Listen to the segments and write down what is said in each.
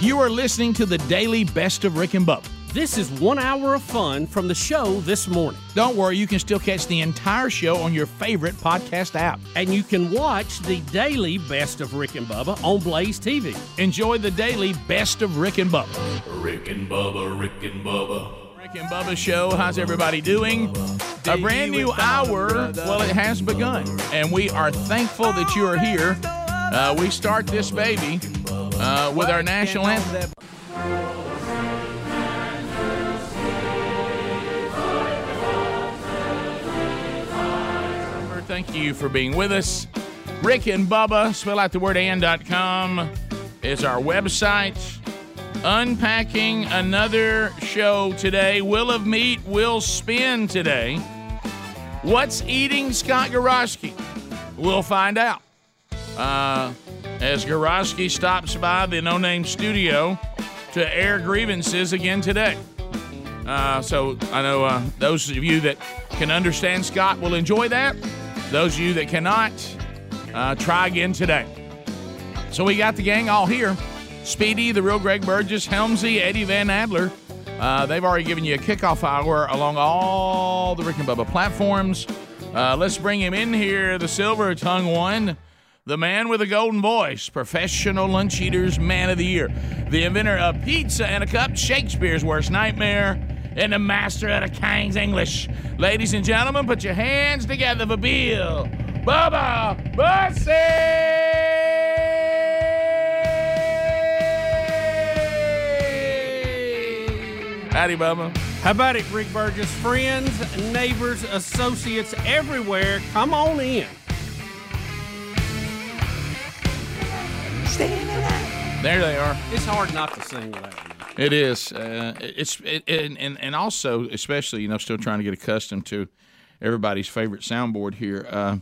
You are listening to the daily best of Rick and Bubba. This is one hour of fun from the show this morning. Don't worry, you can still catch the entire show on your favorite podcast app. And you can watch the daily best of Rick and Bubba on Blaze TV. Enjoy the daily best of Rick and Bubba. Rick and Bubba, Rick and Bubba. Rick and Bubba show. How's everybody doing? A brand new hour. Well, it has begun, and we are thankful that you are here. Uh, we start this baby uh, with our national anthem. Thank you for being with us. Rick and Bubba, spell out the word and.com is our website. Unpacking another show today. Wheel of Meat will spin today. What's eating Scott Gorosky? We'll find out. Uh, as Gorosky stops by the No Name Studio to air grievances again today. Uh, so I know uh, those of you that can understand Scott will enjoy that. Those of you that cannot, uh, try again today. So we got the gang all here. Speedy, the real Greg Burgess, Helmsy, Eddie Van Adler. Uh, they've already given you a kickoff hour along all the Rick and Bubba platforms. Uh, let's bring him in here, the silver tongue one, the man with a golden voice, professional lunch eaters, man of the year, the inventor of pizza and a cup, Shakespeare's worst nightmare, and the master of the King's English. Ladies and gentlemen, put your hands together for Bill Bubba Bussey! Howdy, Bubba. How about it, Rick Burgess? Friends, neighbors, associates everywhere, come on in. There they are. It's hard not to sing that. It is. Uh, it's it, and, and and also especially you know still trying to get accustomed to everybody's favorite soundboard here. Uh,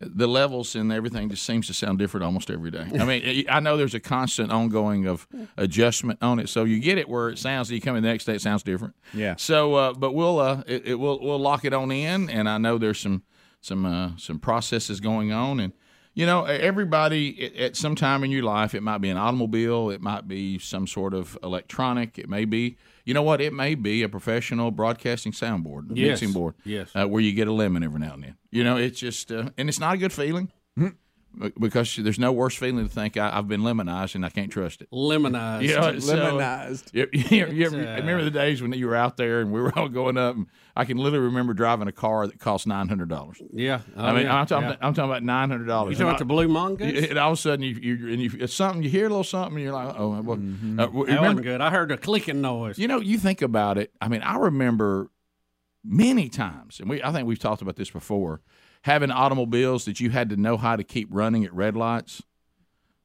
the levels and everything just seems to sound different almost every day. I mean, I know there's a constant ongoing of adjustment on it, so you get it where it sounds. You come in the next day, it sounds different. Yeah. So, uh, but we'll uh, it, it will we'll lock it on in, and I know there's some some uh, some processes going on, and you know everybody at, at some time in your life, it might be an automobile, it might be some sort of electronic, it may be. You know what? It may be a professional broadcasting soundboard, Yes. mixing board, Yes. uh, where you get a lemon every now and then. You know, it's just, uh, and it's not a good feeling be- because there's no worse feeling to think I, I've been lemonized and I can't trust it. Lemonized. You know, so- Lemonized. You, you, you, ever- uh, remember the days when you were out there and we were all going up? And I can literally remember driving a car that cost nine hundred dollars. Yeah. Oh, I mean, yeah. I'm talking, Yeah. I'm talking about nine hundred dollars. You dollars. talking about the Blue Mongoose? And all of a sudden, you, you, and you, it's something you hear a little something, and you're like, oh, well, Mm-hmm. uh, that remember, wasn't good. I heard a clicking noise. you know, you think about it. I mean, I remember many times, and we I think we've talked about this before, having automobiles that you had to know how to keep running at red lights.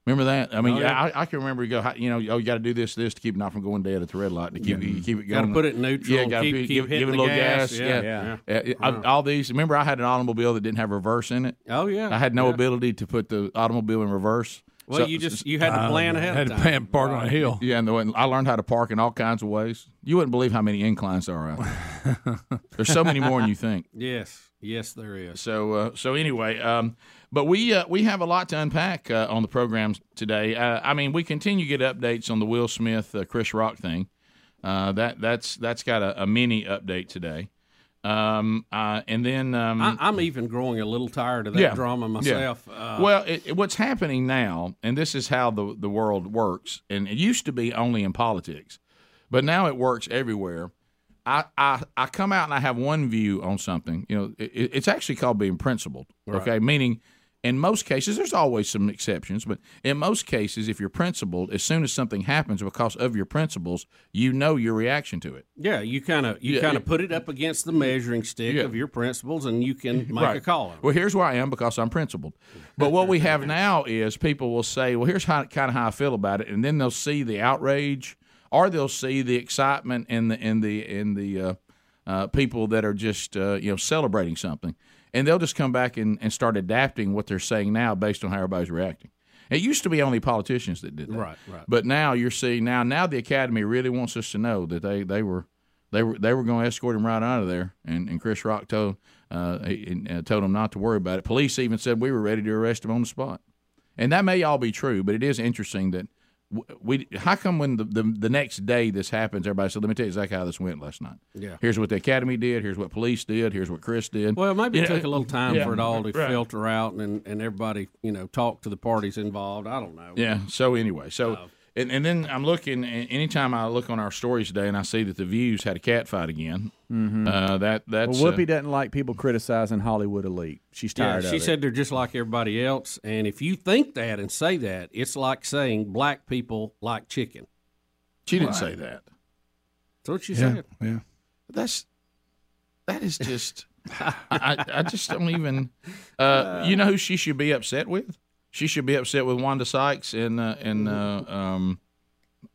Remember that? I mean, Oh, yeah. I, I can remember you go, you know, oh, you got to do this, this to keep it not from going dead at the red light to keep you keep it Got to put it in neutral. Yeah, gotta keep, be- keep give- give it a little gas. gas, Yeah, yeah. yeah. Uh, I- all these. Remember, I had an automobile that didn't have reverse in it. Oh yeah. I had no Yeah. ability to put the automobile in reverse. Well, So- you just you had to plan ahead Had of to time. pan- park on a hill. Yeah, and the, and I learned how to park in all kinds of ways. You wouldn't believe how many inclines there are out there. There's so many more than you think. Yes, yes, there is. So, uh, so anyway, um, but we uh, we have a lot to unpack uh, on the program today. Uh, I mean, we continue to get updates on the Will Smith, uh, Chris Rock thing. Uh, that that's that's got a, a mini update today. Um, uh, and then um, I, I'm even growing a little tired of that Yeah, drama yeah. myself. Uh, well, it, it- what's happening now, and this is how the the world works, and it used to be only in politics, but now it works everywhere. I, I, I come out and I have one view on something. You know, it, it's actually called being principled. Okay, meaning in most cases, there's always some exceptions, but in most cases, if you're principled, as soon as something happens because of your principles, you know your reaction to it. yeah, you kind of you Yeah, kind yeah. of put it up against the measuring stick Yeah. of your principles, and you can make a call. Well, here's where I am because I'm principled. But what we have now is people will say, "Well, here's how kind of how I feel about it," and then they'll see the outrage or they'll see the excitement in the in the in the uh, uh, people that are just uh, you know celebrating something, and they'll just come back and, and start adapting what they're saying now based on how everybody's reacting. It used to be only politicians that did that, Right, right. But now you're seeing now now the academy really wants us to know that they they were they were they were going to escort him right out of there, and, and Chris Rock told uh, he, uh, told him not to worry about it. Police even said we were ready to arrest him on the spot, and that may all be true, but it is interesting that we how come when the, the the next day this happens, everybody said, "Let me tell you exactly how this went last night." Yeah. here's what the academy did. Here's what police did. Here's what Chris did. Well, maybe it Yeah, took a little time yeah, for it all to right. filter out and, and everybody, you know, talk to the parties involved. I don't know. Yeah. So anyway, so uh, and, and then I'm looking. Anytime I look on our stories today, and I see that the Views had a cat fight again. Uh, that that's Well, uh, Whoopi doesn't like people criticizing Hollywood elite. She's Yeah, tired she of it. said they're just like everybody else. And if you think that and say that, it's like saying black people like chicken. she didn't say that. That's what she Yeah, said. yeah. That's that is just. I, I I just don't even. Uh, you know who she should be upset with? She should be upset with Wanda Sykes and uh, and uh, um,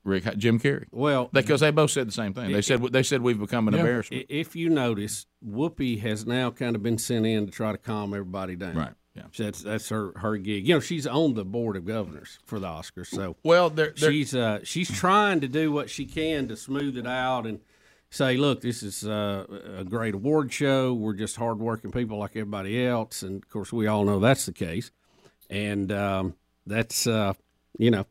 Rick Jim Carrey Well, because they both said the same thing. They said they said we've become an i- embarrassment. if you notice, Whoopi has now kind of been sent in to try to calm everybody down. Right. Yeah. That's that's her her gig. You know, she's on the board of governors for the Oscars, so Well, they're, they're she's uh, she's trying to do what she can to smooth it out and say, look, this is uh, a great award show. We're just hardworking people like everybody else, and of course, we all know that's the case. And um, that's uh, you know,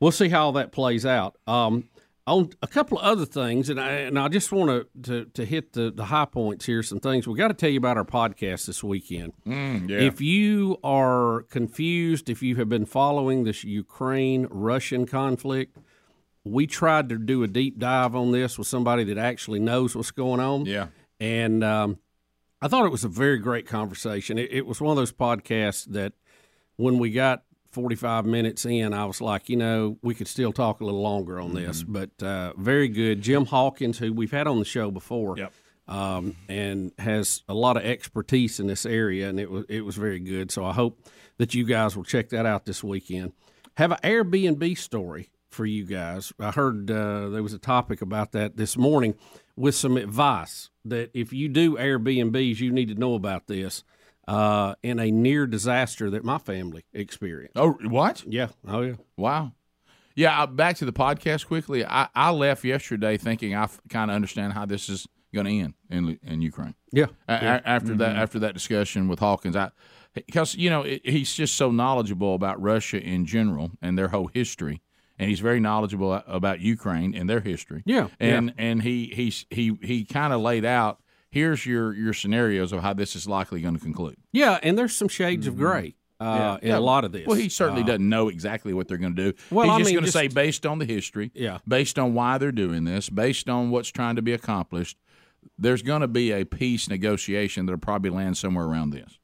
we'll see how that plays out. Um, on a couple of other things, and I and I just want to to, to hit the, the high points here. Some things we got to tell you about our podcast this weekend. Mm, yeah. If you are confused, if you have been following this Ukraine Russian conflict, we tried to do a deep dive on this with somebody that actually knows what's going on. yeah. And um, I thought it was a very great conversation. It, it was one of those podcasts that when we got 45 minutes in, I was like, you know, we could still talk a little longer on this, but uh, very good. Jim Hawkins, who we've had on the show before. Yep. Um, and has a lot of expertise in this area, and it was it was very good. So I hope that you guys will check that out this weekend. Have an Airbnb story for you guys. I heard uh, there was a topic about that this morning with some advice that if you do Airbnbs, you need to know about this uh, in a near disaster that my family experienced. Oh, what? Yeah. Oh, yeah. Wow. Yeah, back to the podcast quickly. I, I left yesterday thinking I kind of understand how this is going to end in in Ukraine. Yeah. A- a- after that Mm-hmm. after that discussion with Hawkins, I because you know it, he's just so knowledgeable about Russia in general and their whole history, and he's very knowledgeable about Ukraine and their history. Yeah, and and he he's he he kind of laid out. Here's your your scenarios of how this is likely going to conclude. Yeah. And there's some shades of gray uh, in a lot of this. Well, he certainly Uh, doesn't know exactly what they're going to do. Well, he's I just going to say based on the history, Yeah. based on why they're doing this, based on what's trying to be accomplished. There's going to be a peace negotiation that'll probably land somewhere around this.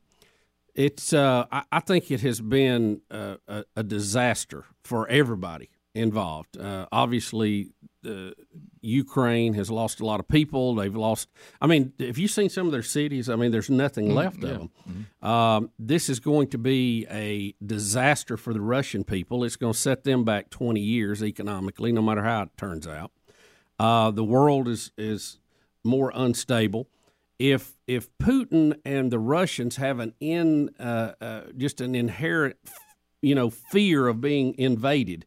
It's. Uh, I, I think it has been uh, a, a disaster for everybody involved. Uh, obviously, uh, Ukraine has lost a lot of people. They've lost. I mean, if you've seen some of their cities? I mean, there's nothing left of them. Um, this is going to be a disaster for the Russian people. It's going to set them back 20 years economically, no matter how it turns out. Uh, the world is is more unstable. If if Putin and the Russians have an in uh, uh, just an inherent, you know, fear of being invaded,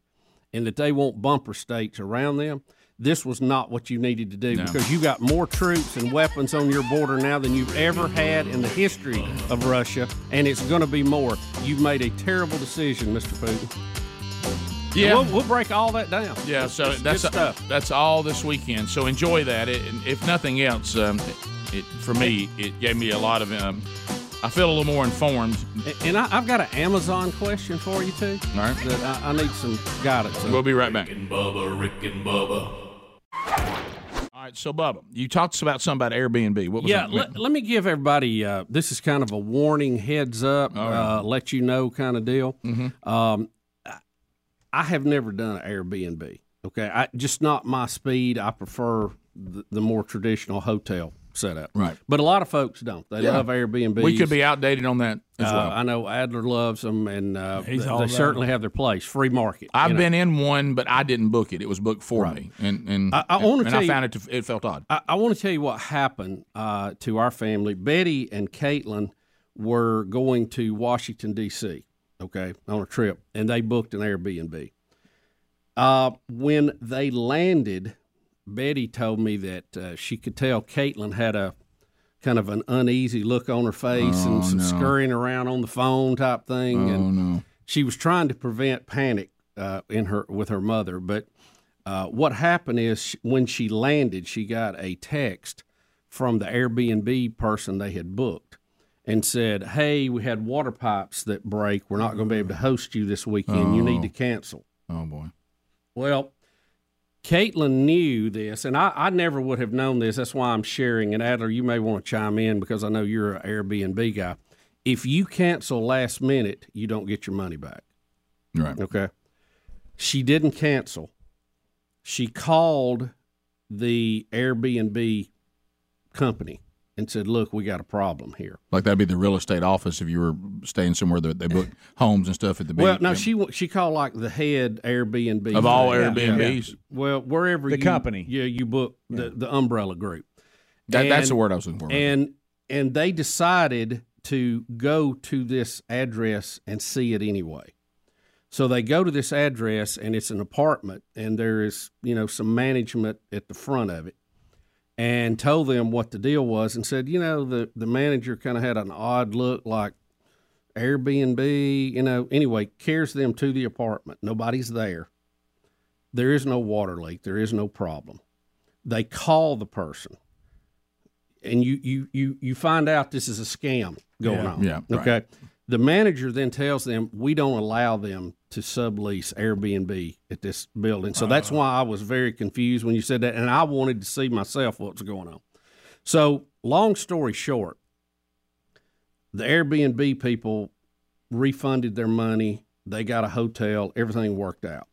and that they want bumper states around them, this was not what you needed to do because you got more troops and weapons on your border now than you've ever had in the history of Russia, and it's going to be more. You've made a terrible decision, Mr. Putin. Yeah. We'll, we'll break all that down. Yeah, so It's that's good stuff. that's all this weekend. So enjoy that. It, if nothing else, um, it for me it gave me a lot of. Um, I feel a little more informed. And I, I've got an Amazon question for you too. All right. That I, I need some guidance. on. We'll be right back. Rick and Bubba, Rick and Bubba. All right. So Bubba, you talked about something about Airbnb. What was Yeah, let, let me give everybody. Uh, this is kind of a warning, heads up, uh, let you know kind of deal. Um, I- I have never done an Airbnb. Okay, I, just not my speed. I prefer the, the more traditional hotel setup. Right. But a lot of folks don't. They Yeah. love Airbnb. We could be outdated on that as Uh, well. I know Adler loves them, and uh, He's they all about certainly have their place. Free market. I've you know. been in one, but I didn't book it. It was booked for me, and and I- I wanna and tell I you- found it. To, it felt odd. I, I want to tell you what happened uh, to our family. Betty and Caitlin were going to Washington D.C. Okay, on a trip, and they booked an Airbnb. Uh, when they landed, Betty told me that uh, she could tell Caitlin had a kind of an uneasy look on her face and some scurrying around on the phone type thing. and no. she was trying to prevent panic uh, in her with her mother. But uh, what happened is when she landed, she got a text from the Airbnb person they had booked and said, "Hey, we had water pipes that break. We're not going to be able to host you this weekend. You need to cancel." Oh boy. Well, Caitlin knew this, and I, I never would have known this. That's why I'm sharing. And Adler, you may want to chime in because I know you're an Airbnb guy. If you cancel last minute, you don't get your money back. Right. Okay. She didn't cancel. She called the Airbnb company and said, "Look, we got a problem here." Like that'd be the real estate office if you were staying somewhere that they book homes and stuff at the beach. Well, no, she she called like the head Airbnb of all thing. Airbnbs. Well, wherever The you- company. yeah, you book the the umbrella group. That, that's the word I was looking for. And and they decided to go to this address and see it anyway. So they go to this address and it's an apartment and there is, you know, some management at the front of it and told them what the deal was and said, you know, the the manager kind of had an odd look like Airbnb, you know, anyway, carries them to the apartment. Nobody's there. There is no water leak, there is no problem. They call the person and you you you you find out this is a scam going Yeah. on. Yeah, right. Okay. The manager then tells them we don't allow them to sublease Airbnb at this building. So that's uh. why I was very confused when you said that, and I wanted to see myself what's going on. So long story short, the Airbnb people refunded their money. They got a hotel. Everything worked out.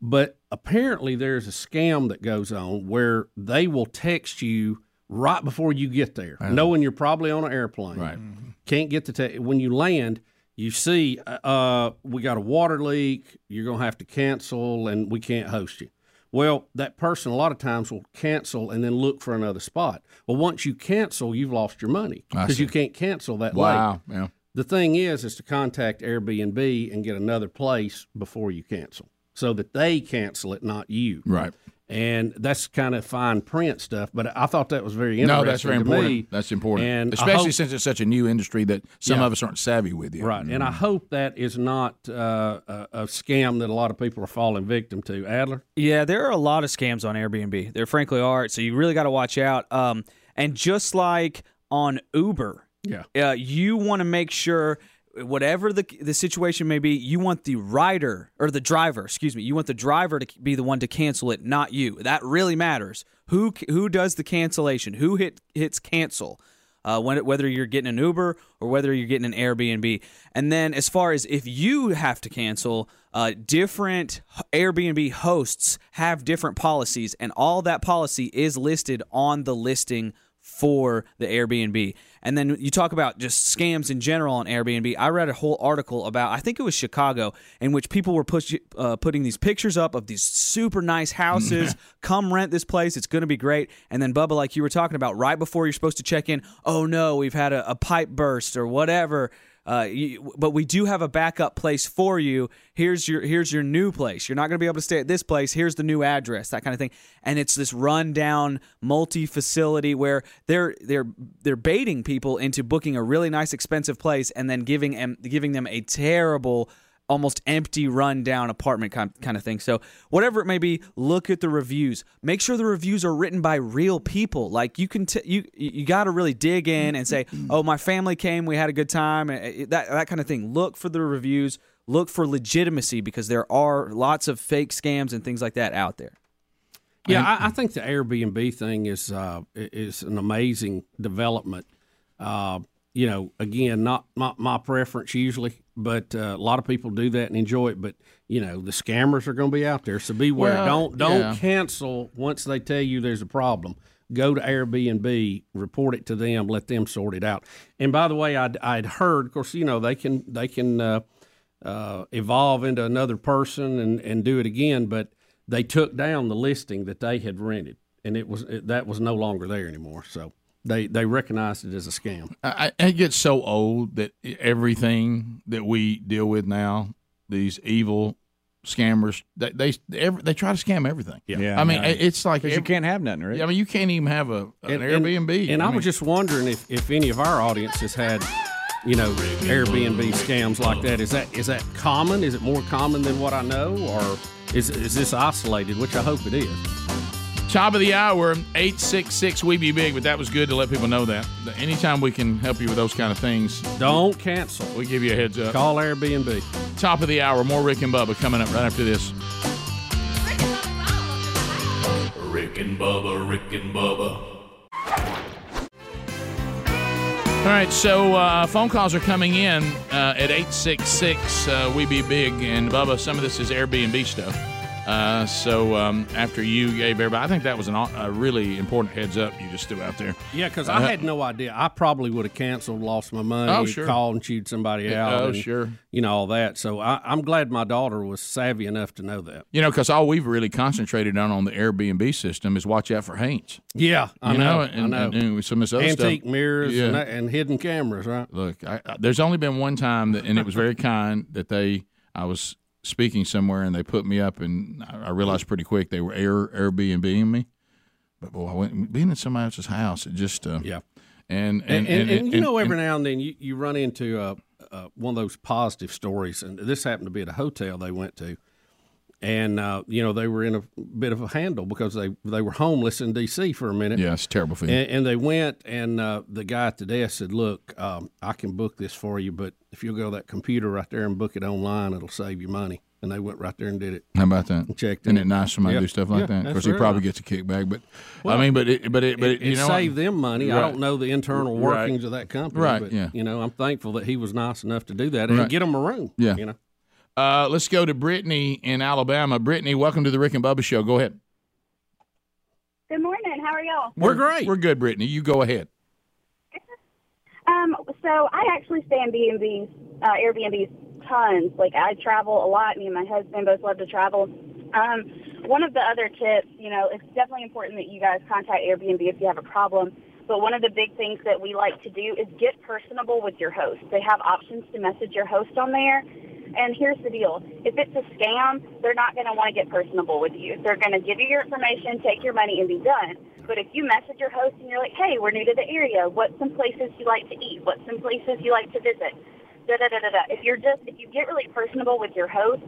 But apparently, there's a scam that goes on where they will text you right before you get there, knowing you're probably on an airplane. Right. Mm-hmm. Can't get the te- when you land. You see, uh, we got a water leak. You're gonna have to cancel, and we can't host you. Well, that person a lot of times will cancel and then look for another spot. Well, once you cancel, you've lost your money because you can't cancel that late. wow. Yeah. The thing is, is to contact Airbnb and get another place before you cancel, so that they cancel it, not you. Right. And that's kind of fine print stuff. But I thought that was very interesting. No, that's very to important. me. That's important, And especially hope- since it's such a new industry that some Yeah. of us aren't savvy with yet. Right, and I hope that is not uh, a, a scam that a lot of people are falling victim to. Adler, Yeah, there are a lot of scams on Airbnb. There frankly are. So you really got to watch out. Um, and just like on Uber, Yeah. uh, you want to make sure whatever the the situation may be, you want the rider or the driver, excuse me, you want the driver to be the one to cancel it, not you. That really matters. Who who does the cancellation? Who hit hits cancel? Uh, when, whether you're getting an Uber or whether you're getting an Airbnb. And then, as far as if you have to cancel, uh, different Airbnb hosts have different policies, and all that policy is listed on the listing for the Airbnb. And then you talk about just scams in general on Airbnb. I read a whole article about, I think it was Chicago, in which people were push, uh, putting these pictures up of these super nice houses. Come rent this place. It's going to be great. And then, Bubba, like you were talking about, right before you're supposed to check in, oh no, we've had a, a pipe burst or whatever. Uh, you, but we do have a backup place for you. Here's your here's your new place. You're not going to be able to stay at this place. Here's the new address, that kind of thing. And it's this rundown multi facility where they're they're they're baiting people into booking a really nice expensive place and then giving them giving them a terrible almost empty rundown apartment kind, kind of thing. So whatever it may be look at the reviews. Make sure the reviews are written by real people. Like you can t- you you got to really dig in and say oh my family came we had a good time eh, eh, that that kind of thing. Look for the reviews. Look for legitimacy because there are lots of fake scams and things like that out there. Yeah, I, I think the Airbnb thing is uh, is an amazing development. Uh, you know, again, not my, my preference usually, but uh, a lot of people do that and enjoy it. But you know, the scammers are going to be out there, so beware. Well, don't don't yeah. cancel once they tell you there's a problem. Go to Airbnb, report it to them, let them sort it out. And by the way, I'd, I'd heard, of course, you know they can they can uh, uh, evolve into another person and, and do it again, but they took down the listing that they had rented, and it was it, that was no longer there anymore. So they they recognized it as a scam. I, I- it gets so old that everything that we deal with now, these evil scammers, they they they, every, they try to scam everything. Yeah, I mean, yeah. it's like Because you can't have nothing, right? I mean, you can't even have a an Airbnb. And, I, mean, was just wondering if, if any of our audience has had, you know, Airbnb scams like that. Is that is that common? Is it more common than what I know, or is is this isolated? Which I hope it is. Top of the hour, 866 We Be Big, but that was good to let people know that. Anytime we can help you with those kind of things, Don't cancel. we give you a heads up. Call Airbnb. Top of the hour, more Rick and Bubba coming up right after this. Rick and Bubba, Rick and Bubba. All right, so uh, phone calls are coming in uh, at 866 uh, We Be Big. And Bubba, some of this is Airbnb stuff. Uh, so um, after you gave everybody, I think that was an, a really important heads up you just threw out there. Yeah, because I had no idea. I probably would have canceled, lost my money, Oh, sure. called and chewed somebody out. oh, and, sure. You know all that. So I, I'm glad my daughter was savvy enough to know that. You know, because all we've really concentrated on on the Airbnb system is watch out for Haints. Yeah, I You know. and, I know. and- and some of this other Antique stuff. mirrors Yeah. and, and hidden cameras, right? Look, I, I, there's only been one time that, and it was very kind that they. I was speaking somewhere and they put me up, and I, realized pretty quick they were Air Airbnbing me. But boy, I went being in somebody else's house. It just uh, Yeah. and And, and, and, you know, every now and then you, you run into uh, uh, one of those positive stories, and this happened to be at a hotel they went to, and uh, you know they were in a bit of a handle because they they were homeless in D.C. for a minute. yeah, it's terrible feeling. And, and they went, and uh, the guy at the desk said, "Look, um, I can book this for you, but if you'll go to that computer right there and book it online, it'll save you money." And they went right there and did it. How about that? And checked Isn't it nice somebody Yeah. do stuff like Yeah, that? Of course, he probably nice. gets a kickback, but I mean, but it, but it, but it, It, you know, saved them money. I don't know the internal Right. workings of that company, Right, But, yeah. you know, I'm thankful that he was nice enough to do that and Right. get them a room. Yeah. you know. Uh, let's go to Brittany in Alabama. Brittany, welcome to the Rick and Bubba Show. Go ahead. Good morning. How are y'all? We're great. We're good, Brittany. You go ahead. Um, so I actually stay in B&B's, uh, Airbnb's tons. Like I travel a lot. Me and my husband both love to travel. Um, one of the other tips, you know, it's definitely important that you guys contact Airbnb if you have a problem. But one of the big things that we like to do is get personable with your host. They have options to message your host on there. And here's the deal. If it's a scam, they're not going to want to get personable with you. They're going to give you your information, take your money, and be done. But if you message your host and you're like, hey, we're new to the area. What's some places you like to eat? What's some places you like to visit? Da, da, da, da, da. If you're just, if you get really personable with your host,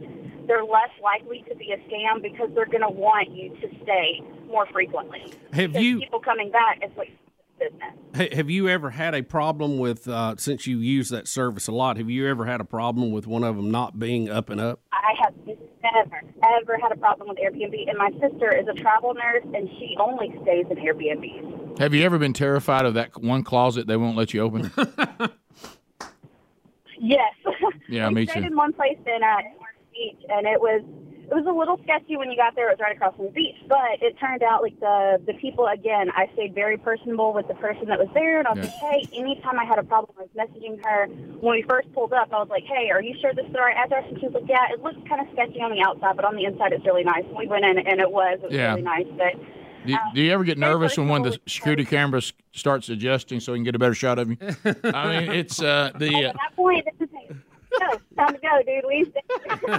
they're less likely to be a scam because they're going to want you to stay more frequently. Have Because you- people coming back is like business. Ha- Have you ever had a problem with uh, since you use that service a lot? Have you ever had a problem with one of them not being up and up? I have never, ever had a problem with Airbnb. And my sister is a travel nurse, and she only stays in Airbnbs. Have you ever been terrified of that one closet they won't let you open? Yes. Yeah, we me stayed in one place in uh, Newport Beach, and it was it was a little sketchy when you got there. It was right across from the beach, but it turned out like the the people again. I stayed very personable with the person that was there, and I was Yeah. like, hey, anytime I had a problem, I was messaging her. When we first pulled up, I was like, hey, are you sure this is the right address? And she was like, yeah, it looks kind of sketchy on the outside, but on the inside it's really nice. And we went in, and it was it was Yeah. really nice, but. Do, do you ever get nervous when one of the security cameras starts adjusting so we can get a better shot of you? I mean, it's uh, the. Uh, At that point, this is go. Time to go, dude. We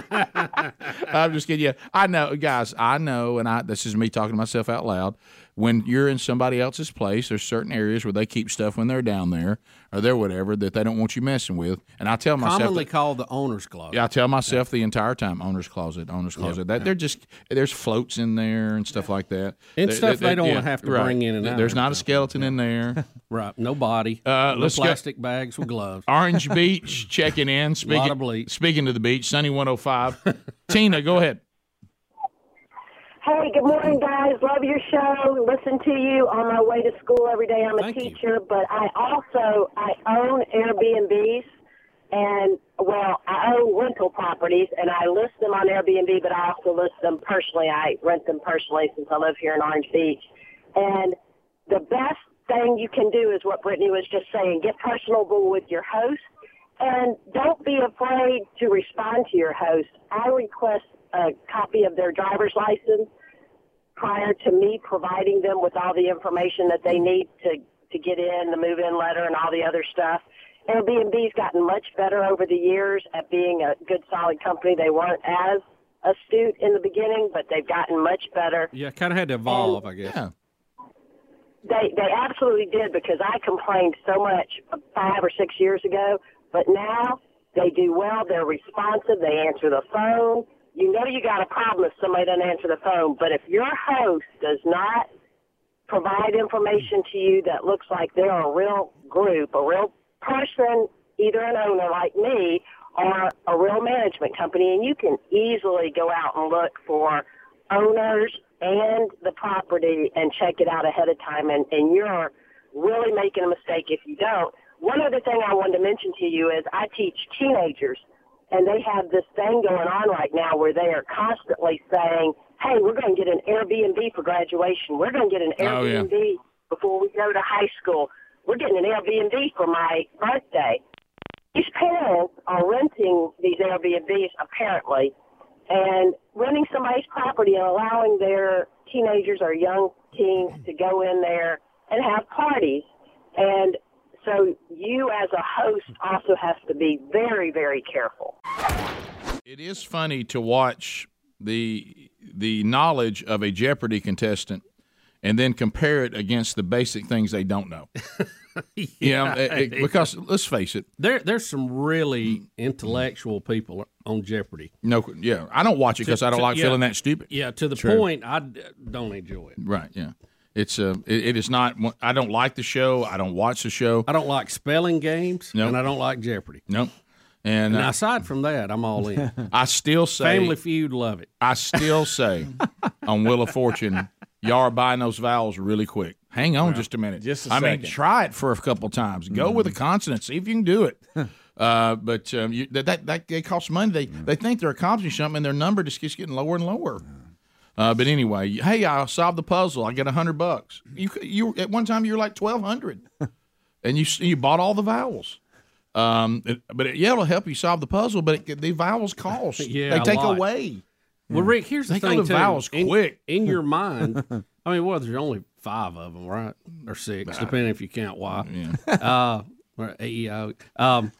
I'm just kidding. Yeah, I know, guys. I know, and I. This is me talking to myself out loud. When you're in somebody else's place, there's certain areas where they keep stuff when they're down there or they're whatever that they don't want you messing with. And I tell myself, Commonly that- called the owner's closet. yeah, I tell myself the entire time, owner's closet, owner's closet. That they're just there's floats in there and stuff like that. And They- stuff they don't yeah, have to right. bring in and out There's not a stuff. skeleton in there. Right. No body. Uh, no let's go- plastic bags with gloves. Orange Beach checking in. Speaking, of bleach. speaking to the beach, Sunny 105. Tina, go ahead. Hey, good morning, guys. Love your show. show, listen to you on my way to school every day. I'm a Thank you. teacher, but I also I own Airbnbs and well, I own rental properties and I list them on Airbnb, but I also list them personally. I rent them personally since I live here in Orange Beach. And the best thing you can do is what Brittany was just saying: get personable with your host, and don't be afraid to respond to your host. I request a copy of their driver's license prior to me providing them with all the information that they need to to get in the move in letter and all the other stuff. Airbnb's gotten much better over the years at being a good solid company. They weren't as astute in the beginning, but they've gotten much better. Yeah, kind of had to evolve, I guess. Yeah. They they absolutely did because I complained so much five or six years ago, but now they do well. They're responsive. They answer the phone. You know you got a problem if somebody doesn't answer the phone, but if your host does not provide information to you that looks like they're a real group, a real person, either an owner like me or a real management company, and you can easily go out and look for owners and the property and check it out ahead of time, and, and you're really making a mistake if you don't. One other thing I wanted to mention to you is I teach teenagers, and they have this thing going on right now where they are constantly saying, hey, we're going to get an Airbnb for graduation. We're going to get an Oh, yeah. Airbnb before we go to high school. We're getting an Airbnb for my birthday. These parents are renting these Airbnbs apparently and renting somebody's property and allowing their teenagers or young teens to go in there and have parties. And so you as a host also has to be very, very careful. It is funny to watch the the knowledge of a Jeopardy contestant and then compare it against the basic things they don't know. You know, it- it- because let's face it, There, there's some really mm. intellectual people on Jeopardy. no, yeah, I don't watch it because I don't to- like yeah. feeling that stupid. Yeah, to the point I don't enjoy it. Right, yeah. It's a. it, it is not. I don't like the show. I don't watch the show. I don't like spelling games, Nope. and I don't like Jeopardy. Nope. And Now, uh, aside from that, I'm all in. I still say, Family Feud, love it. I still say, on Wheel of Fortune, y'all are buying those vowels really quick. Hang on just a minute. Just a I mean, try it for a couple times. Go with a consonant. See if you can do it. Uh, but um, you, that, that that they cost money. They they think they're accomplishing something, and their number just keeps getting lower and lower. Uh, but anyway, hey, I solved the puzzle. I get a hundred bucks. You you at one time you were like twelve hundred, and you you bought all the vowels. Um, it- but it, yeah, it'll help you solve the puzzle. But it, the vowels cost. Yeah, they take lot. away. Well, Rick, here's the of thing the too. vowels in, quick. in your mind. I mean, well, there's only five of them, right, or six, depending if you count Y. Uh, or A, E, I, O. Um,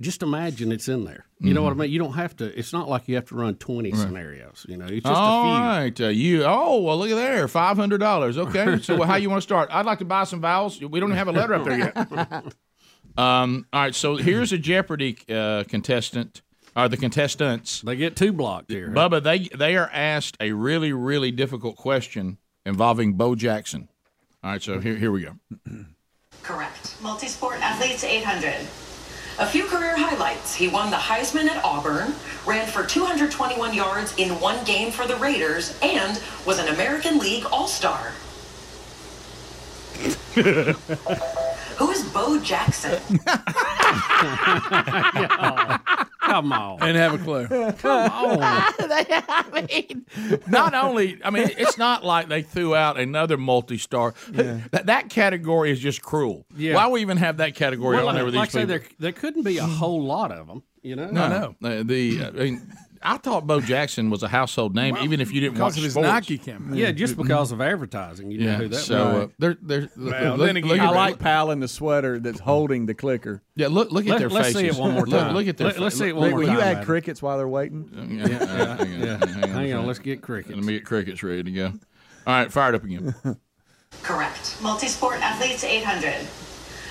just imagine it's in there. You know what I Mm-hmm. mean? You don't have to. It's not like you have to run twenty scenarios. You know, it's just All a few. right, uh, you. Oh, well, look at there, five hundred dollars. Okay, so how you want to start? I'd like to buy some vowels. We don't even have a letter up there yet. um, all right, so here's a Jeopardy uh, contestant, or the contestants. They get two blocked here. Bubba, they they are asked a really really difficult question involving Bo Jackson. All right, so here here we go. Correct. Multisport athletes 800. A few career highlights. He won the Heisman at Auburn, ran for 221 yards in one game for the Raiders, and was an American League All-Star. Who is Bo Jackson? Come on, And have a clue. come on. I mean, not only, I mean, it's not like they threw out another multi-star. That, that category is just cruel. Yeah. Why we even have that category Well, on there with like these I say, people? there there couldn't be a whole lot of them. You know, No, no. Uh, the I mean, I thought Bo Jackson was a household name, even if you didn't watch because of his sports. Nike campaign. Yeah, just because of advertising, you know Yeah. who that so was. uh, they're they're Well, look, then again, look I at like Pal in the sweater that's holding the clicker. yeah look look at Let- their let's faces. see it one more time. Look, at their. Let- let's see it one Rick, more will time. you add crickets while they're waiting? Yeah, yeah, yeah, hang on, Yeah, hang on, hang on. Let's get crickets. Let me get crickets ready to go. All right, fire it up again. Correct. Multisport athletes 800.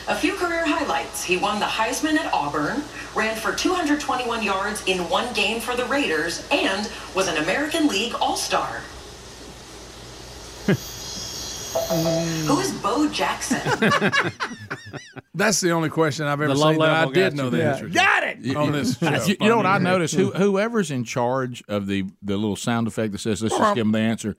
A few career highlights. He won the Heisman at Auburn, ran for 221 yards in one game for the Raiders, and was an American League All-Star. Who is Bo Jackson? That's the only question I've ever The seen that I did know you. the Yeah. answer. Got it. On this show. You, you know what I noticed? Who, whoever's in charge of the the little sound effect that says "Let's just give them the answer,"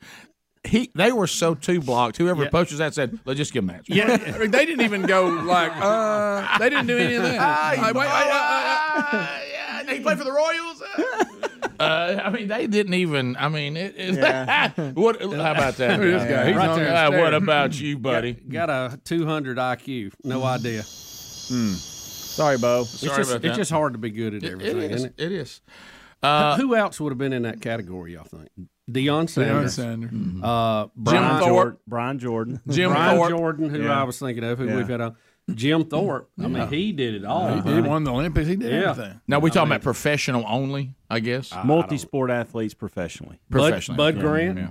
he they were so two blocked. Whoever Yeah. posted that said, "Let's just give him that." Yeah. I mean, they didn't even go like, uh, they didn't do any of that. Like, wait, wait, uh, uh, yeah, they play for the Royals. Uh, I mean, they didn't even. I mean, it, it, Yeah. what? How about that? Look this guy. He's Right on there. the Uh, what about you, buddy? Got a 200 IQ. No idea. Hmm. Sorry, Bo. It's Sorry just, about it's just hard to be good at It- everything, it is. isn't it? It is. Uh, Who else would have been in that category, y'all think? Deion Deion Sanders. Sanders. Uh, Brian, Thorpe. Brian Jordan. Jim Brian Thorpe. Jordan, who Yeah. I was thinking of, who Yeah. we've had on. Jim Thorpe. I mean, he did it all. He, he won the Olympics. He did Yeah. everything. Now we talking about professional only, I guess. Multi-sport athletes professionally. Bud. Bud Yeah. Grant. Yeah.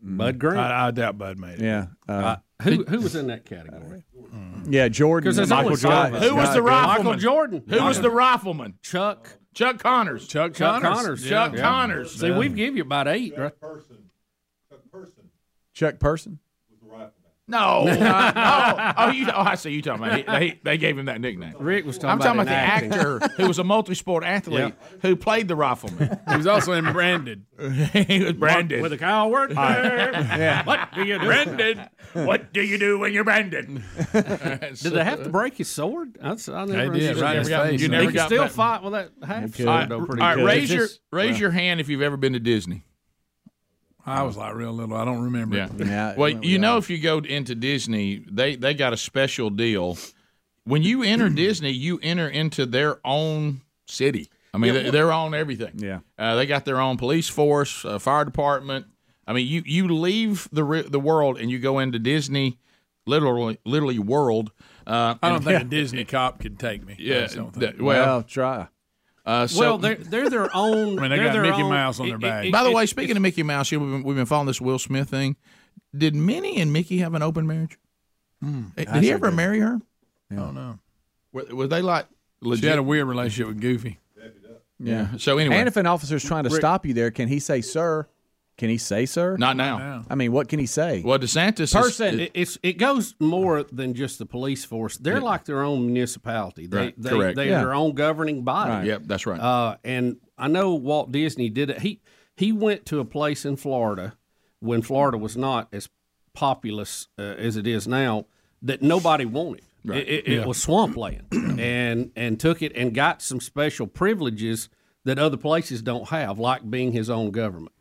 Bud Grant. I, I doubt Bud made it. Yeah. Uh, who who was in that category? Mm-hmm. yeah, Jordan. 'Cause there's Michael always Jordan. Who was the rifleman? Michael Jordan. Who was the rifleman? Chuck Chuck Connors. Chuck, Chuck Connors. Connors. Chuck Yeah. Connors. See, we've give you about eight, Chuck right? Chuck Person. Chuck Person. No, no. Oh, you, oh, I see you talking about. He, they, they gave him that nickname. Rick was talking I'm talking about, about the actor who was a multi-sport athlete who played the rifleman. He was also in Branded. he was branded. with a coward. Yeah. What do you do? branded. what do you do when you're branded? Did they have to break his sword? That's, I never They did, understood right in that. his got- face. you He never can got still back- fight with that half sword, All right, though, pretty all right, good. raise your Just- raise your hand if you've ever been to Disney. I was like real little. I don't remember. Yeah. Yeah, Well, you know, are. if you go into Disney, they they got a special deal. When you enter Disney, you enter into their own city. I mean, they, they're on everything. Yeah. Uh, they got their own police force, uh, fire department. I mean, you you leave the re- the world and you go into Disney, literally literally world. Uh, I don't and- think a Disney cop could take me. Yeah. just don't think. that- well, Well, try. Uh, so, well, they're they're their own. I mean, they got their Mickey own- Mouse on their it- bag. it- By the it- way, speaking of Mickey Mouse, you know, we've been, we've been following this Will Smith thing. Did Minnie and Mickey have an open marriage? Did he ever marry her? I don't know. Were, were they like legit? She had a weird relationship with Goofy. yeah. So anyway, And if an officer's trying to stop you there, can he say, "Sir"? Can he say, "Sir"? not now. Now. I mean, what can he say? Well, DeSantis Person. Is, It, it's it goes more than just the police force. They're like their own municipality. They Right, they correct. they're Yeah. their own governing body. Yep, that's right. Uh, and I know Walt Disney did it. He he went to a place in Florida when Florida was not as populous uh, as it is now that nobody wanted. It, it, it was swampland, and and took it and got some special privileges that other places don't have, like being his own government.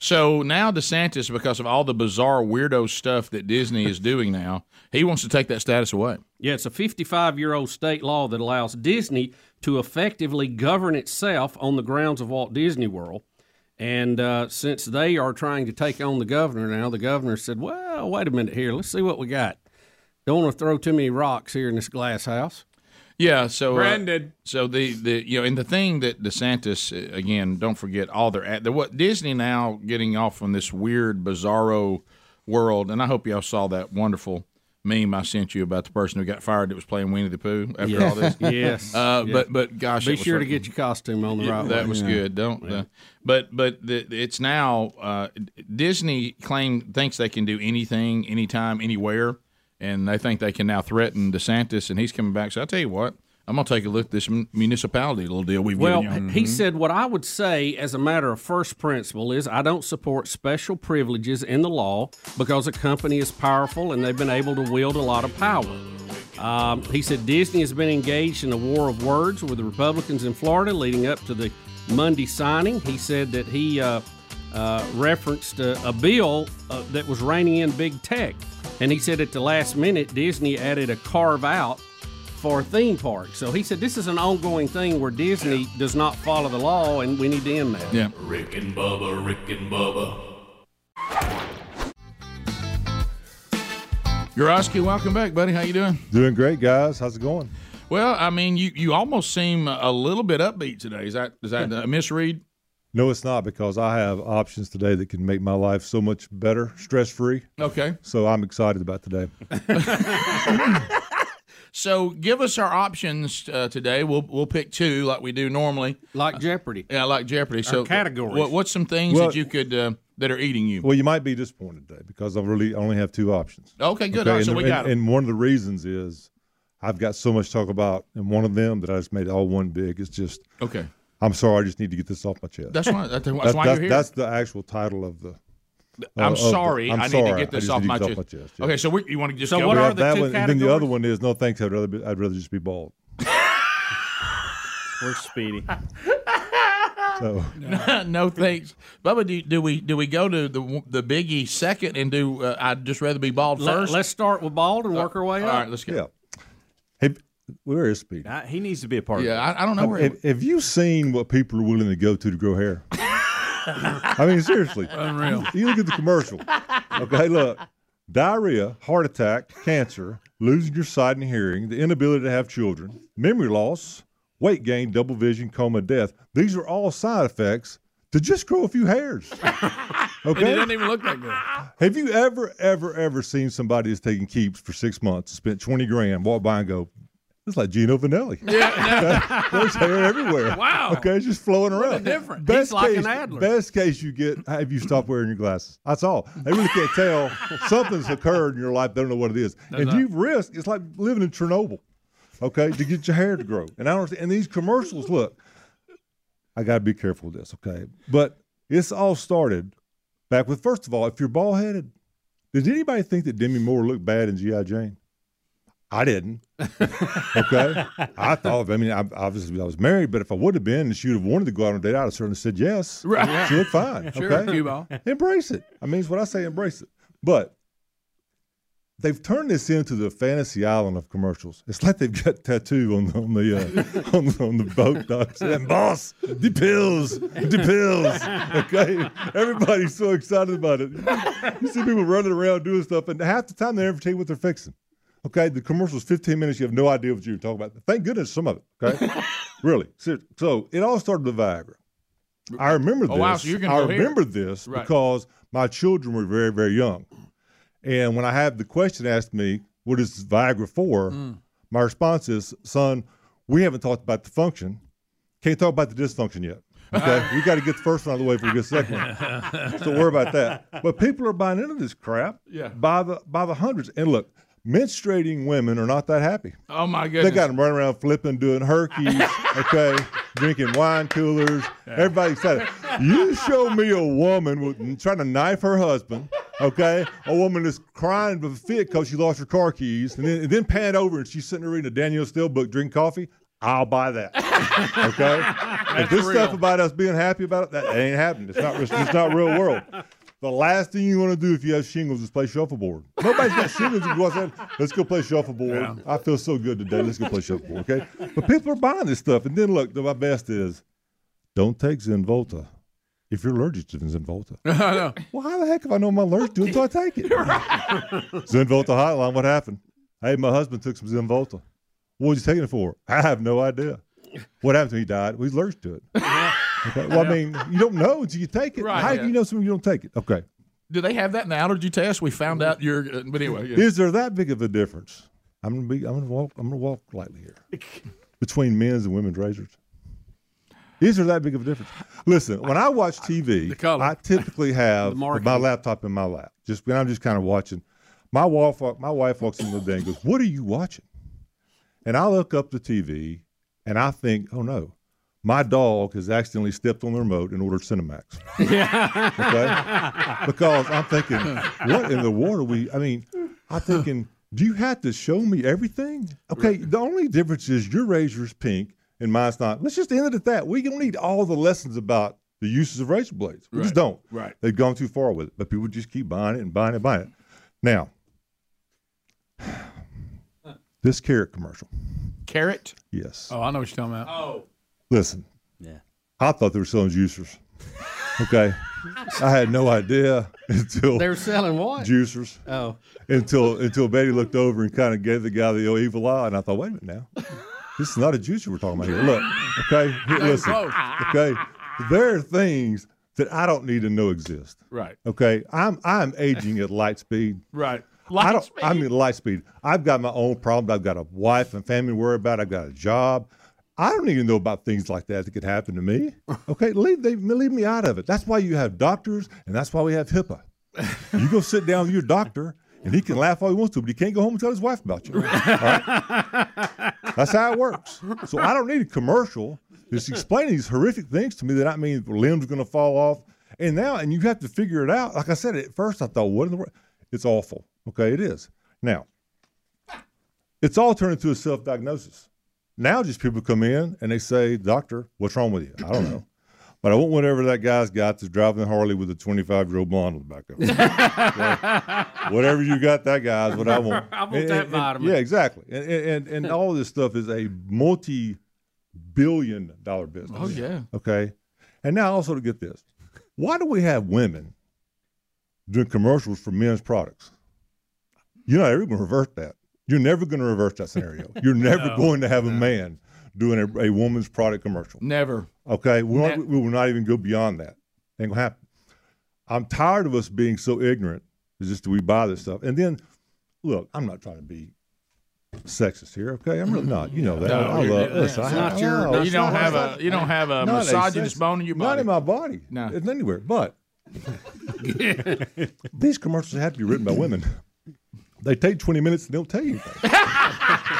So now DeSantis, because of all the bizarre weirdo stuff that Disney is doing now, he wants to take that status away. Yeah, it's a 55 year old state law that allows Disney to effectively govern itself on the grounds of Walt Disney World. And uh, since they are trying to take on the governor now, the governor said, well, wait a minute here. Let's see what we got. Don't want to throw too many rocks here in this glass house. Yeah. So uh, Branded. So the the you know, and the thing that DeSantis uh, again, don't forget all their ad- the what Disney now getting off on this weird bizarro world, and I hope y'all saw that wonderful meme I sent you about the person who got fired that was playing Winnie the Pooh after all this. Yes. Uh, Yeah. But but gosh, Be it was sure to get your costume on the Yeah, right that way. was good. Don't. Uh, but but the, it's now uh, Disney claim thinks they can do anything, anytime, anywhere, and they think they can now threaten DeSantis, and he's coming back. So I tell you what, I'm gonna take a look at this mun- municipality little deal we've Well, given you. he said, What I would say as a matter of first principle is I don't support special privileges in the law because a company is powerful and they've been able to wield a lot of power. Um, he said Disney has been engaged in a war of words with the Republicans in Florida leading up to the Monday signing. He said that he uh, uh, referenced a, a bill uh, that was reining in big tech. And he said at the last minute, Disney added a carve out for a theme park. So he said this is an ongoing thing where Disney does not follow the law, and we need to end that. Yeah. Rick and Bubba, Rick and Bubba. Grosky, welcome back, buddy. How you doing? Doing great, guys. How's it going? Well, I mean, you, you almost seem a little bit upbeat today. Is that is that a misread? No, it's not because I have options today that can make my life so much better, stress free. Okay. So I'm excited about today. So give us our options uh, today. We'll we'll pick two like we do normally. Like Jeopardy. Yeah, like Jeopardy. So categories. What, what's some things Well- that you could uh, that are eating you? Well, you might be disappointed today because I really only have two options. Okay, good. All right, and, so we and- got 'em. and one of the reasons is I've got so much to talk about, and one of them that I just made all one big. It's just Okay. I'm sorry, I just need to get this off my chest. That's why. That's, that's That's- why that's, you're here. that's the actual title of the I'm of the- sorry. I'm I need sorry. to get this off need my chest. off my chest, Okay, so we, you want to just So go what We are the that two one, and then the other one is no thanks. I'd rather be, I'd rather just be bald. We're speedy. So no thanks, Bubba. Do, do we do we go to the the biggie second and do? Uh, I'd just rather be bald first? Let, first. us start with bald and work our way All up. right, let's go. yeah. Hey, where is Speed? I- he needs to be a part Yeah, of it. I, I don't know where. Have, have you seen what people are willing to go to to grow hair? I mean, seriously. Unreal. You look at the commercial. Okay, look. Diarrhea, heart attack, cancer, losing your sight and hearing, the inability to have children, memory loss, weight gain, double vision, coma, death. These are all side effects to just grow a few hairs. And it Okay? doesn't even look that good. Have you ever, ever, ever seen somebody that's taking keeps for six months, spent 20 grand, walk by and go, it's like Gino Vannelli. Yeah, There's hair everywhere. Wow. Okay, it's just flowing What a around. difference. Best He's like case, an Adler. Best case you get, have you stopped wearing your glasses? That's all. They really can't tell. Something's occurred in your life. They don't know what it is. and you've risked, it's like living in Chernobyl, okay, to get your hair to grow. And I don't, and these commercials, look, I got to be careful with this, okay? But it's all started back with, first of all, if you're bald headed, did anybody think that Demi Moore looked bad in G.I. Jane? I didn't. okay. I thought, I mean, I, obviously I was married, but if I would have been and she would have wanted to go out on a date, I'd have certainly said yes. Right. She looked fine. Sure, okay. Embrace it. I mean, it's what I say, embrace it. But they've turned this into the fantasy island of commercials. It's like they've got tattoo on the on the uh, on, the- on the boat docks. And boss, the pills, the pills. Okay, everybody's so excited about it. You see people running around doing stuff, and half the time they never tell you what they're fixing. Okay, the commercial's 15 minutes. You have no idea what you're talking about. Thank goodness some of it. Okay, really. So, so it all started with Viagra. I remember this. Oh, wow, so you're gonna I go here. this Right. because my children were very, very young. And when I had the question asked me, what is Viagra for? Hmm. My response is, son, we haven't talked about the function. Can't talk about the dysfunction yet. Okay. we got to get the first one out of the way before we get the second one. so worry about that. But people are buying into this crap Yeah. by the by the hundreds. And look, menstruating women are not that happy. Oh my goodness! They got them running around flipping, doing herkies, okay, drinking wine coolers. Everybody excited. You show me a woman with, trying to knife her husband, okay? A woman is crying with a fit because she lost her car keys, and then, and then pan over and she's sitting there reading a Danielle Steel book, drinking coffee. I'll buy that, okay? if this real. stuff about us being happy about it, that ain't happening. It's not. It's not real world. The last thing you want to do if you have shingles is play shuffleboard. Nobody's got shingles. You go outside, let's go play shuffleboard. I feel so good today. Let's go play shuffleboard, okay? But people are buying this stuff. And then look, my best is don't take Zenvolta if you're allergic to Zenvolta. Well, how the heck if I know I'm allergic to it until I take it? Zenvolta hotline, what happened? Hey, my husband took some Zenvolta. What was he taking it for? I have no idea. What happened to him? He died. Well, he's allergic to it. Okay. Well, I mean, you don't know until you take it. Right, How yeah. do you know something you don't take it? Okay. Do they have that in the allergy test? We found out you're. Uh, but anyway, yeah. Is there that big of a difference? I'm gonna be. I'm gonna walk. I'm gonna walk lightly here between men's and women's razors. Is there that big of a difference? Listen, when I watch TV. I typically have my laptop in my lap. Just when I'm just kind of watching. My wife, my wife walks in the day and goes, "What are you watching?" And I look up the TV, and I think, "Oh no, my dog has accidentally stepped on the remote and ordered Cinemax." okay? Because I'm thinking, what in the world are we? I mean, I'm thinking, do you have to show me everything? Okay, the only difference is your razor's pink and mine's not. Let's just end it at that. We don't need all the lessons about the uses of razor blades. We just don't. right. They've gone too far with it, but people just keep buying it and buying it and buying it. Now, this carrot commercial. Carrot. Yes. Oh, I know what you're talking about. Oh. Listen, Yeah. I thought they were selling juicers. Okay. I had no idea until They were selling what? juicers. Oh. until until Betty looked over and kind of gave the guy the old evil eye, and I thought, wait a minute now, this is not a juicer we're talking about here. Look, okay, here, listen, okay, there are things that I don't need to know exist. Right. Okay, I'm I'm aging at light speed. Right. I Light don't. speed. I mean light speed. I've got my own problems. I've got a wife and family to worry about. I've got a job. I don't even know about things like that that could happen to me. Okay, leave they leave me out of it. That's why you have doctors, and that's why we have HIPAA. You go sit down with your doctor, and he can laugh all he wants to, but he can't go home and tell his wife about you. Right? That's how it works. So I don't need a commercial that's explaining these horrific things to me that I mean limbs are going to fall off. And now, and you have to figure it out. Like I said, at first I thought, what in the world? It's awful. Okay, it is. Now, it's all turned into a self diagnosis. Now, just people come in and they say, Doctor, what's wrong with you? I don't know. But I want whatever that guy's got that's driving the Harley with a 25 year old blonde on the back of it. Whatever you got, that guy's what I want. I want And- that and- vitamin. yeah, exactly. And, and, and all this stuff is a multi billion dollar business. Oh, yeah. Okay. And now also to get this why do we have women doing commercials for men's products? You know, not ever going revert that. You're never going to reverse that scenario. You're never No, going to have a man doing a, a woman's product commercial. Never. Okay, we, Ne- we will not even go beyond that. Ain't gonna happen. I'm tired of us being so ignorant. It's just that we buy this stuff, and then look. I'm not trying to be sexist here. Okay, I'm really not. You know that. No, I love. Listen, I, not I- your- no, you don't have a- you don't have a misogynist bone in your body. Not in my body. No. it's anywhere. But these commercials have to be written by women. They take 20 minutes and don't tell you anything.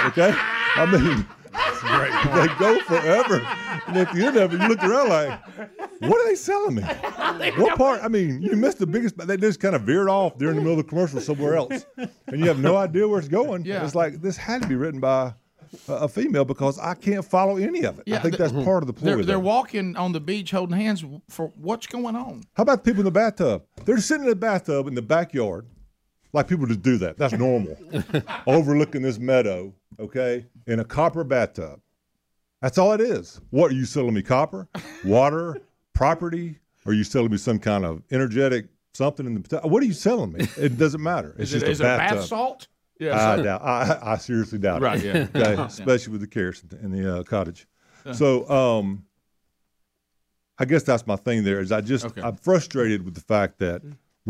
okay, I mean. They go forever, and at the end of it, you look around like, "What are they selling me? What part? I mean, you missed the biggest. They just kind of veered off during the middle of the commercial somewhere else, and you have no idea where it's going. Yeah. It's like this had to be written by a, a female because I can't follow any of it. Yeah, I think that's part of the ploy. They're, they're walking on the beach holding hands for what's going on. How about the people in the bathtub? They're sitting in the bathtub in the backyard, like people just do that. That's normal. Overlooking this meadow, okay, in a copper bathtub. That's all it is. What are you selling me? Copper, water, property? Or are you selling me some kind of energetic something in the? What are you selling me? It doesn't matter. It's Is it- just is a it bath bathtub. salt? I Yes. doubt. I, I seriously doubt Right, it. yeah. Okay, especially with the carrots in the uh, cottage. So, um, I guess that's my thing. There is I just I'm frustrated with the fact that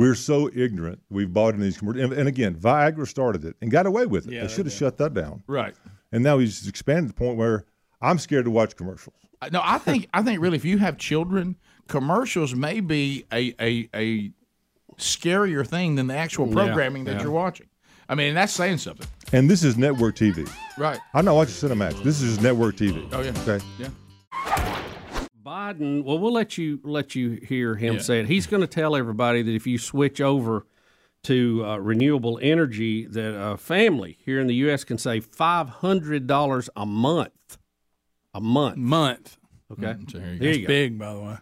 we're so ignorant. We've bought in these commercials, and, and again, Viagra started it and got away with it. Yeah, they they should have shut that down. Right. And now he's expanded to the point where I'm scared to watch commercials. No, I think I think really, if you have children, commercials may be a a, a scarier thing than the actual Yeah, programming that you're watching. I mean, that's saying something, And this is network TV. right? I'm not watching Cinemax. This is just network TV. Oh yeah. Okay. Yeah. Biden, well, we'll let you let you hear him Yeah. say it. He's going to tell everybody that if you switch over to uh, renewable energy, that a family here in the U.S. can save five hundred dollars a month. A month. Month. Okay. Mm, so here you There go. you go. big, by the way.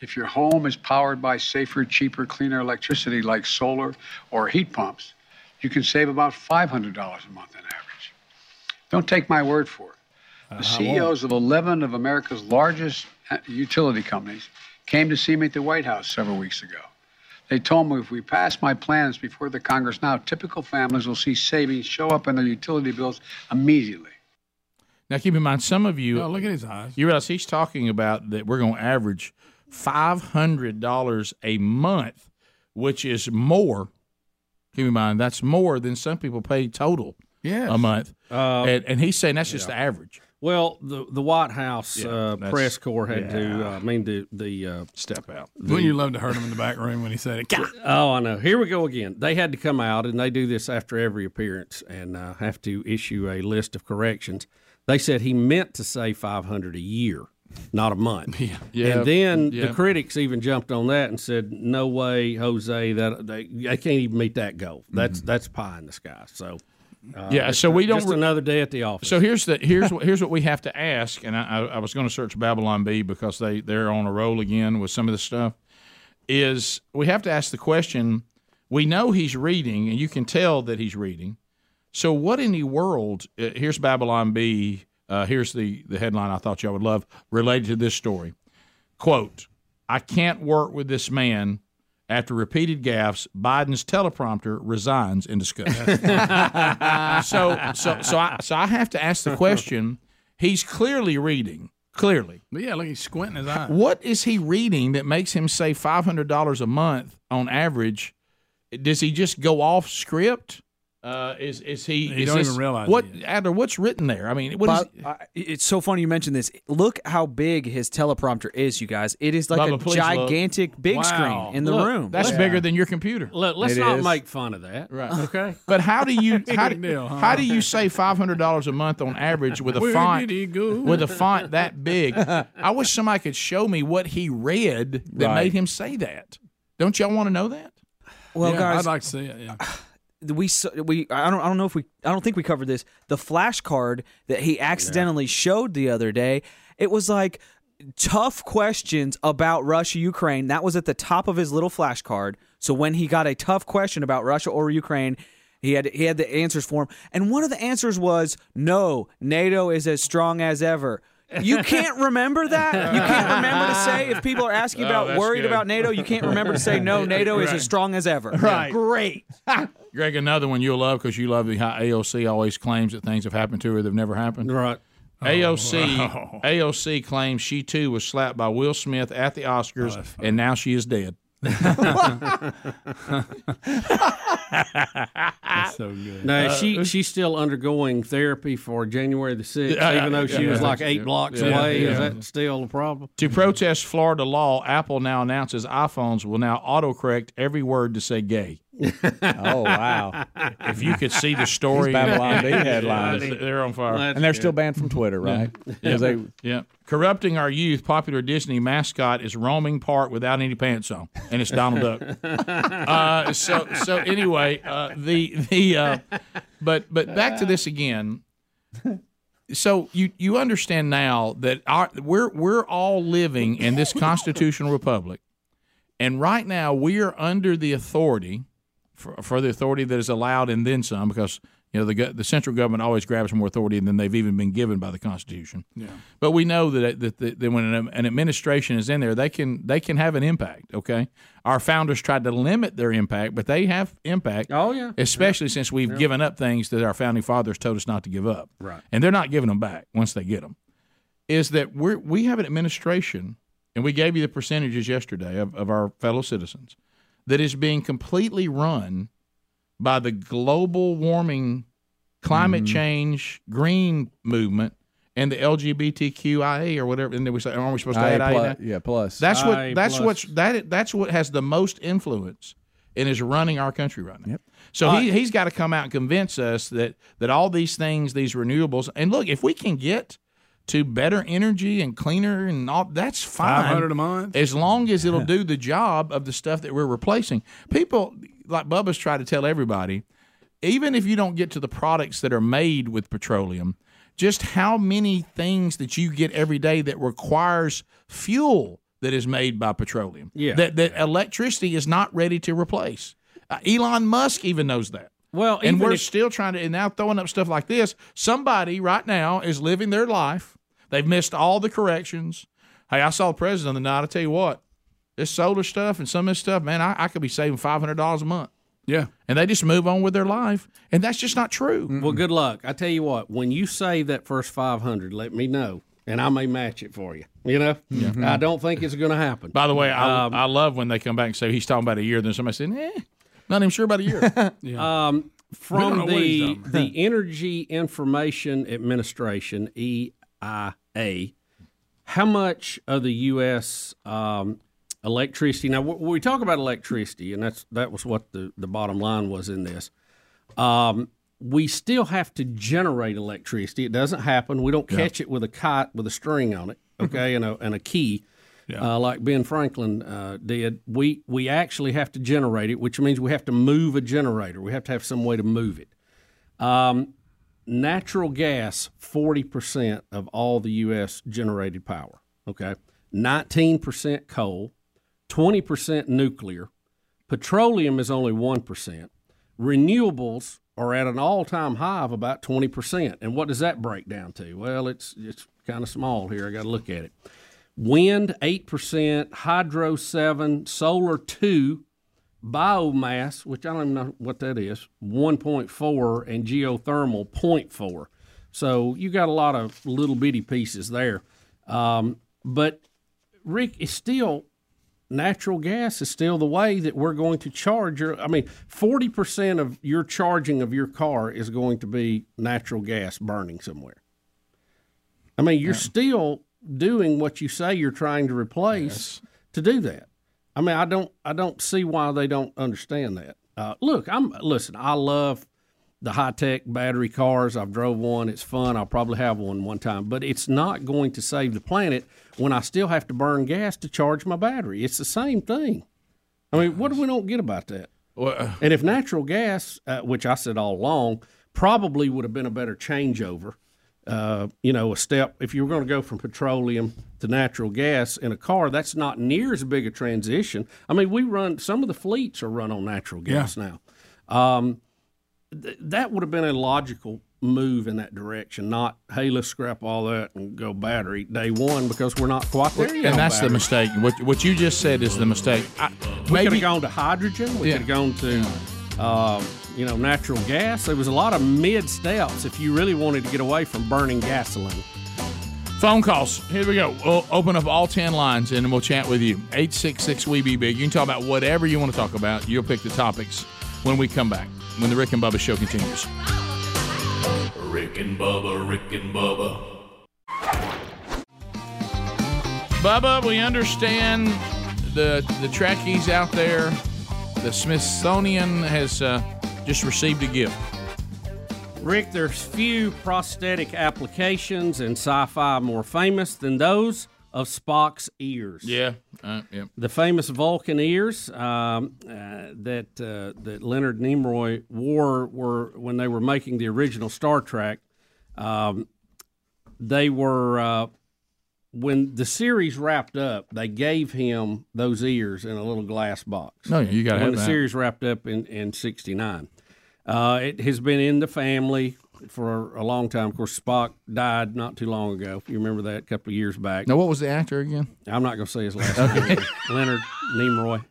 If your home is powered by safer, cheaper, cleaner electricity like solar or heat pumps, you can save about $500 a month on average. Don't take my word for it. The CEOs of 11 of America's largest uh, utility companies came to see me at the White House several weeks ago. They told me if we pass my plans before the Congress now, typical families will see savings show up in their utility bills immediately. Now, keep in mind, some of you. No, look at his eyes. You realize he's talking about that we're going to average five hundred dollars a month, which is more. Keep in mind that's more than some people pay total. Yes. a month. Uh, and, and he's saying that's just the average. Well, the the White House Yeah, uh, press corps had to. Uh, I mean, the the uh, step out. Wouldn't you love to heard him in the back room when he said it? Oh, I know. Here we go again. They had to come out, and they do this after every appearance, and uh, have to issue a list of corrections. They said he meant to say five hundred a year, not a month. Yeah, Yeah. And then Yeah. the critics even jumped on that and said, "No way, Jose. That they, they can't even meet that goal. That's that's pie in the sky." So. Uh, yeah, so we don't just another day at the office. So here's the here's what here's what we have to ask, and I, I, I was going to search Babylon Bee because they they're on a roll again with some of this stuff. Is we have to ask the question. We know he's reading, and you can tell that he's reading. So what in the world? Uh, here's Babylon Bee. Uh, here's the the headline I thought y'all would love related to this story. Quote: I can't work with this man. After repeated gaffes, Biden's teleprompter resigns in disgust. so, so, so I, so I have to ask the question. He's clearly reading. Clearly, But yeah, look, he's squinting his eye. what is he reading that makes him say five hundred dollars a month on average? Does he just go off script? Uh, is is he? You is don't this- even realize what Adler? What's written there? I mean, what is? But, uh, it's so funny you mentioned this. Look how big his teleprompter is, you guys. It is like Bubba, a please look. gigantic big Wow. screen in the Look, room. That's bigger than your computer. Look, let's It not is. make fun of that. Right. Okay. But how do you how do, deal, huh? how do you save five hundred dollars a month on average with a font did he go? with a font that big? I wish somebody could show me what he read that Right. made him say that. Don't y'all want to know that? Well, Yeah, guys, I'd like to see it. Yeah. We we I don't I don't know if we I don't think we covered this. The flashcard that he accidentally showed the other day, it was like tough questions about Russia Ukraine. That was at the top of his little flashcard. So when he got a tough question about Russia or Ukraine, he had he had the answers for him. And one of the answers was no, NATO is as strong as ever. You can't remember that. You can't remember to say if people are asking Oh, about that's worried good. about NATO. You can't remember to say no. NATO is as strong as ever. Right. Great. Greg, another one you'll love because you love the how AOC always claims that things have happened to her that have never happened. Right. AOC wow. AOC claims she too was slapped by Will Smith at the Oscars, and now she is dead. That's so good. No, Uh, she she's still undergoing therapy for January the sixth, Yeah, even though she yeah, was yeah. like eight blocks Yeah, away. Is that still a problem? To protest Florida law, Apple now announces iPhones will now autocorrect every word to say gay. Oh, wow. If you could see the story, These Babylon Bee Yeah, headlines. they're on fire, and they're still banned from Twitter, right? Yeah. 'Cause they- yeah. Corrupting our youth, popular Disney mascot is roaming park without any pants on, and it's Donald Duck. uh, so so anyway, uh, the the uh, but but back to this again. So you you understand now that our we're we're all living in this constitutional republic, and right now we are under the authority for, for the authority that is allowed and then some because you know the the central government always grabs more authority than they've even been given by the Constitution. Yeah. But we know that that, that, that when an, an administration is in there, they can they can have an impact. Okay, our founders tried to limit their impact, but they have impact. Oh yeah, especially since we've Yeah. given up things that our founding fathers told us not to give up. Right. and they're not giving them back once they get them. Is that we we have an administration, and we gave you the percentages yesterday of, of our fellow citizens that is being completely run by the global warming, climate Mm-hmm. change, green movement, and the LGBTQIA or whatever. And then we say, aren't we supposed to IA add IA? plus- now? yeah, plus. That's what. IA that's plus. what's that. That's what has the most influence and is running our country right now. So Uh, he, he's got to come out and convince us that that all these things, these renewables, and look, if we can get to better energy and cleaner and all, that's fine. 500 a month? as long as it'll do the job of the stuff that we're replacing. People like Bubba's try to tell everybody, even if you don't get to the products that are made with petroleum, just how many things that you get every day that requires fuel that is made by petroleum. Yeah. That that electricity is not ready to replace. Uh, Elon Musk even knows that. Well, and we're if- still trying to and now throwing up stuff like this. Somebody right now is living their life. They've missed all the corrections. Hey, I saw the president on the night. I tell you what, this solar stuff and some of this stuff, man, I, I could be saving five hundred dollars a month. Yeah. And they just move on with their life. And that's just not true. Well, good luck. I tell you what, when you save that first five hundred, let me know, and I may match it for you. You know, Mhm. I don't think it's going to happen. By the way, I, Um, I love when they come back and say he's talking about a year. Then somebody said, eh, not even sure about a year. Um, from know what he's the the Energy Information Administration (EIA), how much of the U.S. Um, electricity? Now, w- we talk about electricity, and that's that was what the the bottom line was in this. Um, we still have to generate electricity. It doesn't happen. We don't Yeah. catch it with a kite with a string on it, okay, and a and a key uh, like Ben Franklin uh, did. We we actually have to generate it, which means we have to move a generator. We have to have some way to move it. Um, natural gas, forty percent of all the U.S. generated power. Okay, nineteen percent coal, twenty percent nuclear. Petroleum is only one percent. Renewables are at an all-time high of about twenty percent. And what does that break down to? Well, it's it's kind of small here. I got to look at it. Wind eight percent, hydro seven, solar two, biomass, which I don't even know what that is, one point four, and geothermal 0.4. So you got a lot of little bitty pieces there. Um, but Rick is still natural gas is still the way that we're going to charge your. I mean, forty percent of your charging of your car is going to be natural gas burning somewhere. I mean, you're still doing what you say you're trying to replace to do that. I mean, I don't, I don't see why they don't understand that. Uh, look, I'm listen. I love the high tech battery cars. I've drove one. It's fun. I'll probably have one one time, but it's not going to save the planet when I still have to burn gas to charge my battery. It's the same thing. I mean, what do we don't get about that? and if natural gas, uh, which I said all along, probably would have been a better changeover. Uh, you know, a step if you were going to go from petroleum to natural gas in a car, that's not near as big a transition. I mean, we run some of the fleets are run on natural gas now. Um, th- that would have been a logical move in that direction. Not hey, let's scrap all that and go battery day one because we're not quite there yet. And that's the mistake. What, what you just said is the mistake. I, We could have gone to hydrogen. We Yeah. could have gone to, uh, you know, natural gas. There was a lot of mid steps if you really wanted to get away from burning gasoline. Phone calls. Here we go. We'll open up all 10 lines and we'll chat with you. 866 We Be Big. You can talk about whatever you want to talk about. You'll pick the topics when we come back, when the Rick and Bubba show continues. Rick and Bubba, Rick and Bubba. Bubba, we understand the the Trekkies out there. The Smithsonian has uh, just received a gift. Rick, there's few prosthetic applications in sci-fi more famous than those of Spock's ears. Yeah, uh, yeah. The famous Vulcan ears um, uh, that uh, that Leonard Nimoy wore were when they were making the original Star Trek. Um, they were uh, when the series wrapped up. They gave him those ears in a little glass box. Oh, yeah, you gotta when have the that. series wrapped up in in '69. Uh, it has been in the family for a long time. Of course, Spock died not too long ago. You remember that, a couple of years back. Now, what was the actor again? I'm not going to say his last name. Leonard Nimoy.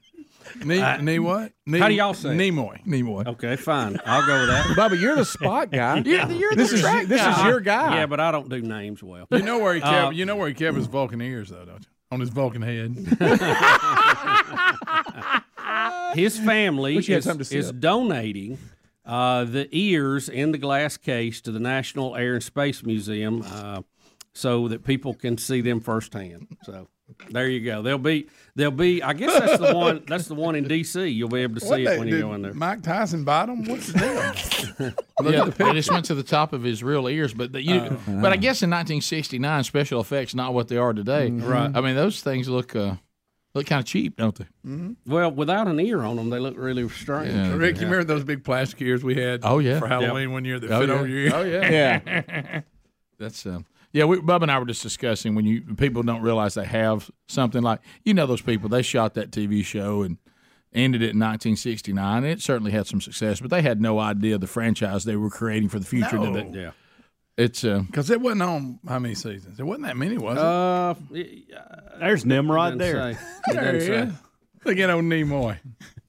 Ne- Uh, ne what? Ne- how do y'all say? it? Nimoy. Nimoy. Okay, fine. I'll go with that. Bubba, you're the spot guy. You're- you're this the is track this is your guy. Yeah, but I don't do names well. You know where he kept. Uh, you know where he kept his Vulcan ears, though, don't you? On his Vulcan head. His family Wish you had is, is donating uh, the ears in the glass case to the National Air and Space Museum uh, so that people can see them firsthand. So there you go. They'll be they'll be. I guess that's the one. That's the one in D.C. You'll be able to What see they- it when you go in there. Mike Tyson bottom. What's the deal? Look yeah, at the they just went to the top of his real ears, but the, you, Uh, but I guess in 1969, special effects not what they are today. Right. I mean, those things look uh, look kind of cheap, don't they? Well, without an ear on them, they look really strange. Yeah, Rick, you remember those big plastic ears we had? Oh, yeah. for Halloween Yep. one year that Oh, fit yeah. over your ear. Oh, yeah. That's um, yeah. We, Bub and I were just discussing when you people don't realize they have something like you know those people they shot that TV show and ended it in 1969. It certainly had some success, but they had no idea the franchise they were creating for the future. No. did they? Yeah. It's uh, because it wasn't on how many seasons? It wasn't that many, was it? Uh, There's Nimrod Doesn't there. there doesn't he is. Look at old Nimoy.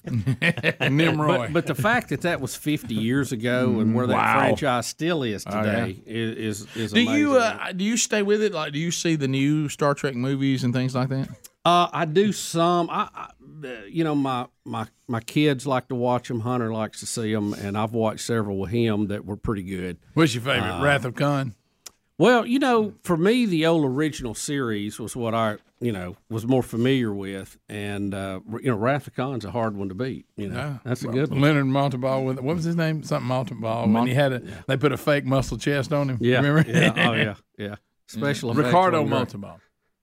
Nimroy. But, but the fact that that was 50 years ago and where that Wow. franchise still is Oh, yeah. today is is, is do amazing. you uh, do you stay with it? Like, do you see the new Star Trek movies and things like that? Uh, I do some. I, I you know, my my my kids like to watch them. Hunter likes to see them, and I've watched several with him that were pretty good. What's your favorite? Uh, Wrath of Khan. Well, you know, for me, the old original series was what I, you know, was more familiar with, and uh, you know, Wrath of Khan's a hard one to beat. You know, Yeah. that's a good one. Leonard Montalball with what was his name? Something Montalball. when Mont- he had a, they put a fake muscle chest on him. Yeah, remember? yeah, oh yeah, yeah. Special effects Ricardo wasn't great. Montalball.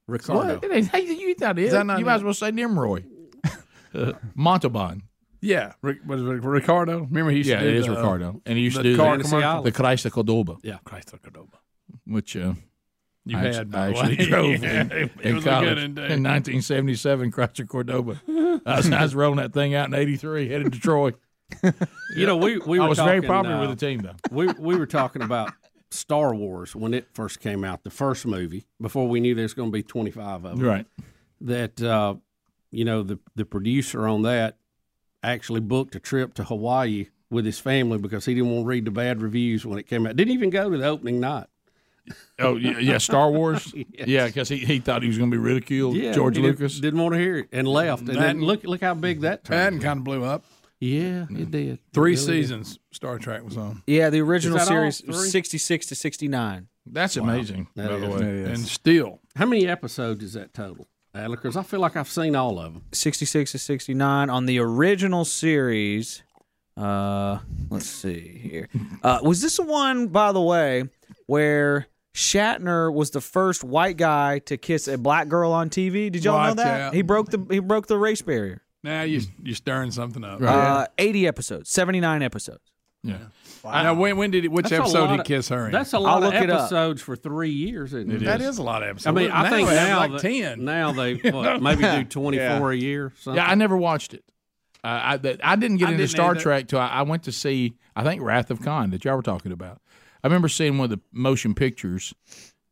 Ricardo. What? Hey, you thought it? Is that not you might as well say Nimroy. Uh, Montalban. Yeah, Rick, was it Ricardo? Remember he used Yeah, to do it is the, Ricardo, and he used to do car the, commercial. the Chrysler Cordoba. Yeah, Chrysler Cordoba. Which uh, You I had, actu- by I actually way. drove Yeah, in, it in was a college good in 1977 Chrysler Cordoba. I was, I was rolling that thing out in '83, headed to Troy. You know, we we I were was very popular uh, with the team, though. we we were talking about Star Wars when it first came out, the first movie, before we knew there's going to be 25 of them. Right. That uh, you know the the producer on that actually booked a trip to Hawaii with his family because he didn't want to read the bad reviews when it came out. Didn't even go to the opening night. Oh yeah, yeah Star Wars. Yeah, because he, he thought he was going to be ridiculed. Yeah, George he didn't- Lucas didn't want to hear it and left. And That- then look look how big that turned. That kind of blew up. Yeah, it did. Three It really did. seasons Star Trek was on. Yeah, the original Is that all series was 66 to 69. That's amazing. That by the way, And still, How many episodes is that total, Adler? Because I feel like I've seen all of them. 66 to 69 on the original series. Uh, let's see here. Uh, was this the one, by the way, where Shatner was the first white guy to kiss a black girl on TV? Did y'all know that? out. He broke the he broke the race barrier. now you you're stirring something up. Uh, 80 episodes, 79 episodes. yeah. Now, when when did he, which That's episode did he kiss her in? That's a I'll lot of look it episodes for three years. Isn't it? That is a lot of episodes. I mean, I Now think now like that- ten. Now they what, maybe do twenty four a year. Something. Yeah, I never watched it. Uh, I I didn't get I into didn't Star either. Trek till I, I went to see I think Wrath of Khan that y'all were talking about. I remember seeing one of the motion pictures,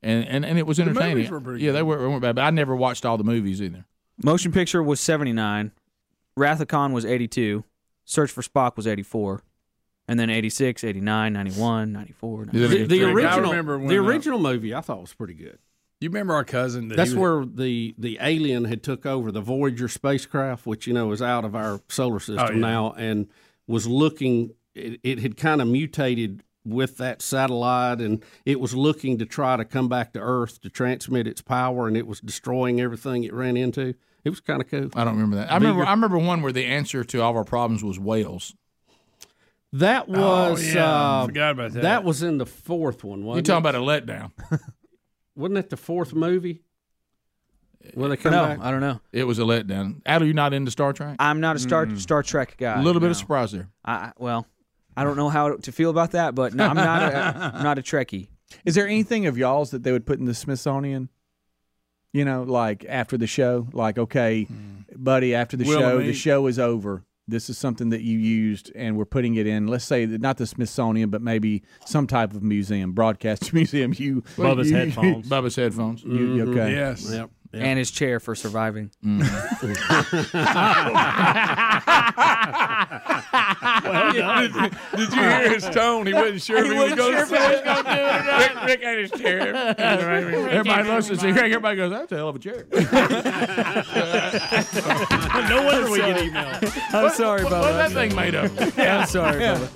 and and, and it was movies entertaining. were yeah, they were, weren't bad, but I never watched all the movies either. Motion picture was 79. Wrath of Khan was 82. Search for Spock was 84. And then 86, 89, 91, 94, Yeah, the, 96. the I original, remember when, the uh, original movie I thought was pretty good. You remember our cousin? That That's was, where the the alien had took over the Voyager spacecraft, which you know is out of our solar system Oh, yeah. now, and was looking. It, it had kind of mutated with that satellite, and it was looking to try to come back to Earth to transmit its power, and it was destroying everything it ran into. It was kind of cool. I don't remember that. I remember I remember one where the answer to all of our problems was whales. That was Oh, yeah, I uh, forgot about that. That was in the fourth one. You Wasn't talking it? about a letdown? Wasn't that the fourth movie? Where they come No, back? I don't know. It was a letdown. Adler, you not into Star Trek? I'm not a Star Star Trek guy. A little bit no. of surprise there. I, I- well, I don't know how to feel about that, but no, I'm not a, I'm not a Trekkie. Is there anything of y'all's that they would put in the Smithsonian? You know, like after the show, like okay, hmm. buddy, after the Will show, the show is over. This is something that you used, and we're putting it in. Let's say that not the Smithsonian, but maybe some type of museum, broadcast museum. You Bubba's you- headphones. Bubba's headphones. You, you- okay. yes. Yep. Yep. And his chair for surviving. Mm-hmm. did, did you hear his tone? He wasn't sure if he, was going to say it. Rick, Rick had his chair. everybody listens. to Rick. Everybody goes, "That's a hell of a chair." no wonder we get emails. I'm sorry, What's Bubba. that thing made of? I'm sorry, Bubba.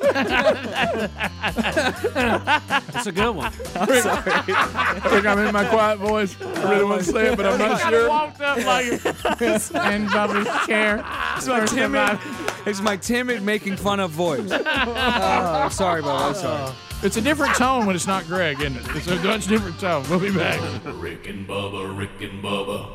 That's a good one. Rick, I'm in my quiet voice. I really want to say it, but I'm not Kind of sure. walked up like in Bubba's chair. It's my timid, it's my timid making fun of voice. I'm sorry, Bubba. I'm sorry. It's a different tone when it's not Greg, isn't it? It's a much different tone. We'll be back. Rick and Bubba, Rick and Bubba.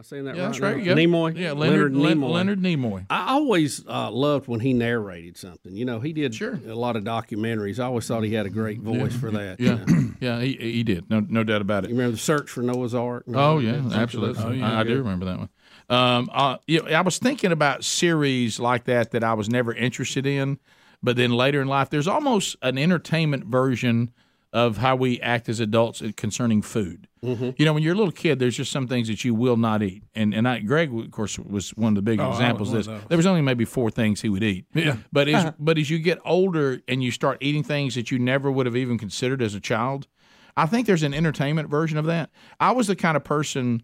I saying that Yeah, right? that's right. You got- Nimoy. Yeah, Leonard, Leonard Nimoy. Leonard Nimoy. I always uh, loved when he narrated something. You know, he did Sure. a lot of documentaries. I always thought he had a great voice for that. you Yeah, know. yeah, he, he did. No, no doubt about it. You remember the search for Noah's Ark? Oh Remember yeah, absolutely. Oh, I, I do remember that one. Um, uh, yeah, I was thinking about series like that that I was never interested in, but then later in life, there's almost an entertainment version of how we act as adults concerning food. Mm-hmm. You know, when you're a little kid, there's just some things that you will not eat, and and I, Greg, of course, was one of the big Oh, examples of this. of. There was only maybe four things he would eat. Yeah. But as but as you get older and you start eating things that you never would have even considered as a child, I think there's an entertainment version of that. I was the kind of person.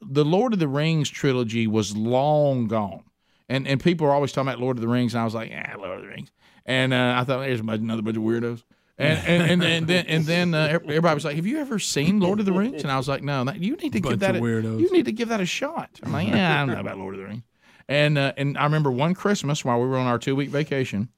The Lord of the Rings trilogy was long gone, and and people are always talking about Lord of the Rings, and I was like, yeah, Lord of the Rings, and uh, I thought there's another bunch of weirdos. And and, and, and then and then uh, everybody was like, "Have you ever seen Lord of the Rings?" And I was like, "No, that, you need to Bunch give that a, weirdos. you need to give that a shot." I'm like, "Yeah, I don't know about Lord of the Rings." And uh, and I remember one Christmas while we were on our two week vacation,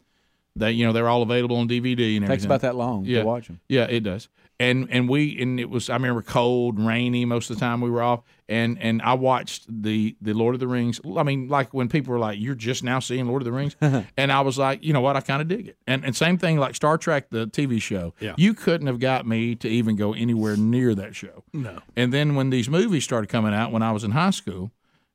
that you know they're all available on DVD and everything. Takes about that long Yeah. to watch them. Yeah, it does. And and we and it was I remember cold, rainy most of the time we were off, and and I watched the the Lord of the Rings. I mean, like when people were like, "You're just now seeing Lord of the Rings," and I was like, you know what, I kind of dig it. And and same thing like Star Trek, the TV show. Yeah. You couldn't have got me to even go anywhere near that show. No. And then when these movies started coming out when I was in high school,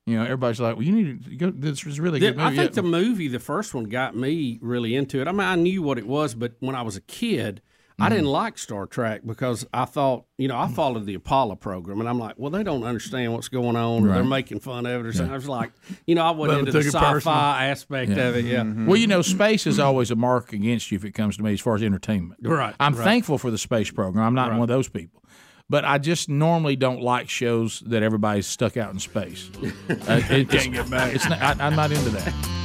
you know, everybody's like, "Well, you need to go. This was really good I movie." think the movie, the first one, got me really into it. I mean, I knew what it was, but when I was a kid, I didn't mm. like Star Trek because I thought, you know, I mm. followed the Apollo program, and I'm like, well, they don't understand what's going on, or they're making fun of it, or something. I was like, you know, I went Well, into the sci-fi personal. aspect of it. Yeah. Mm-hmm. Well, you know, space is always a mark against you if it comes to me as far as entertainment. Right, I'm right. thankful for the space program. I'm not one of those people. But I just normally don't like shows that everybody's stuck out in space. Uh, it- Can't get back. It's not, I, I'm not into that.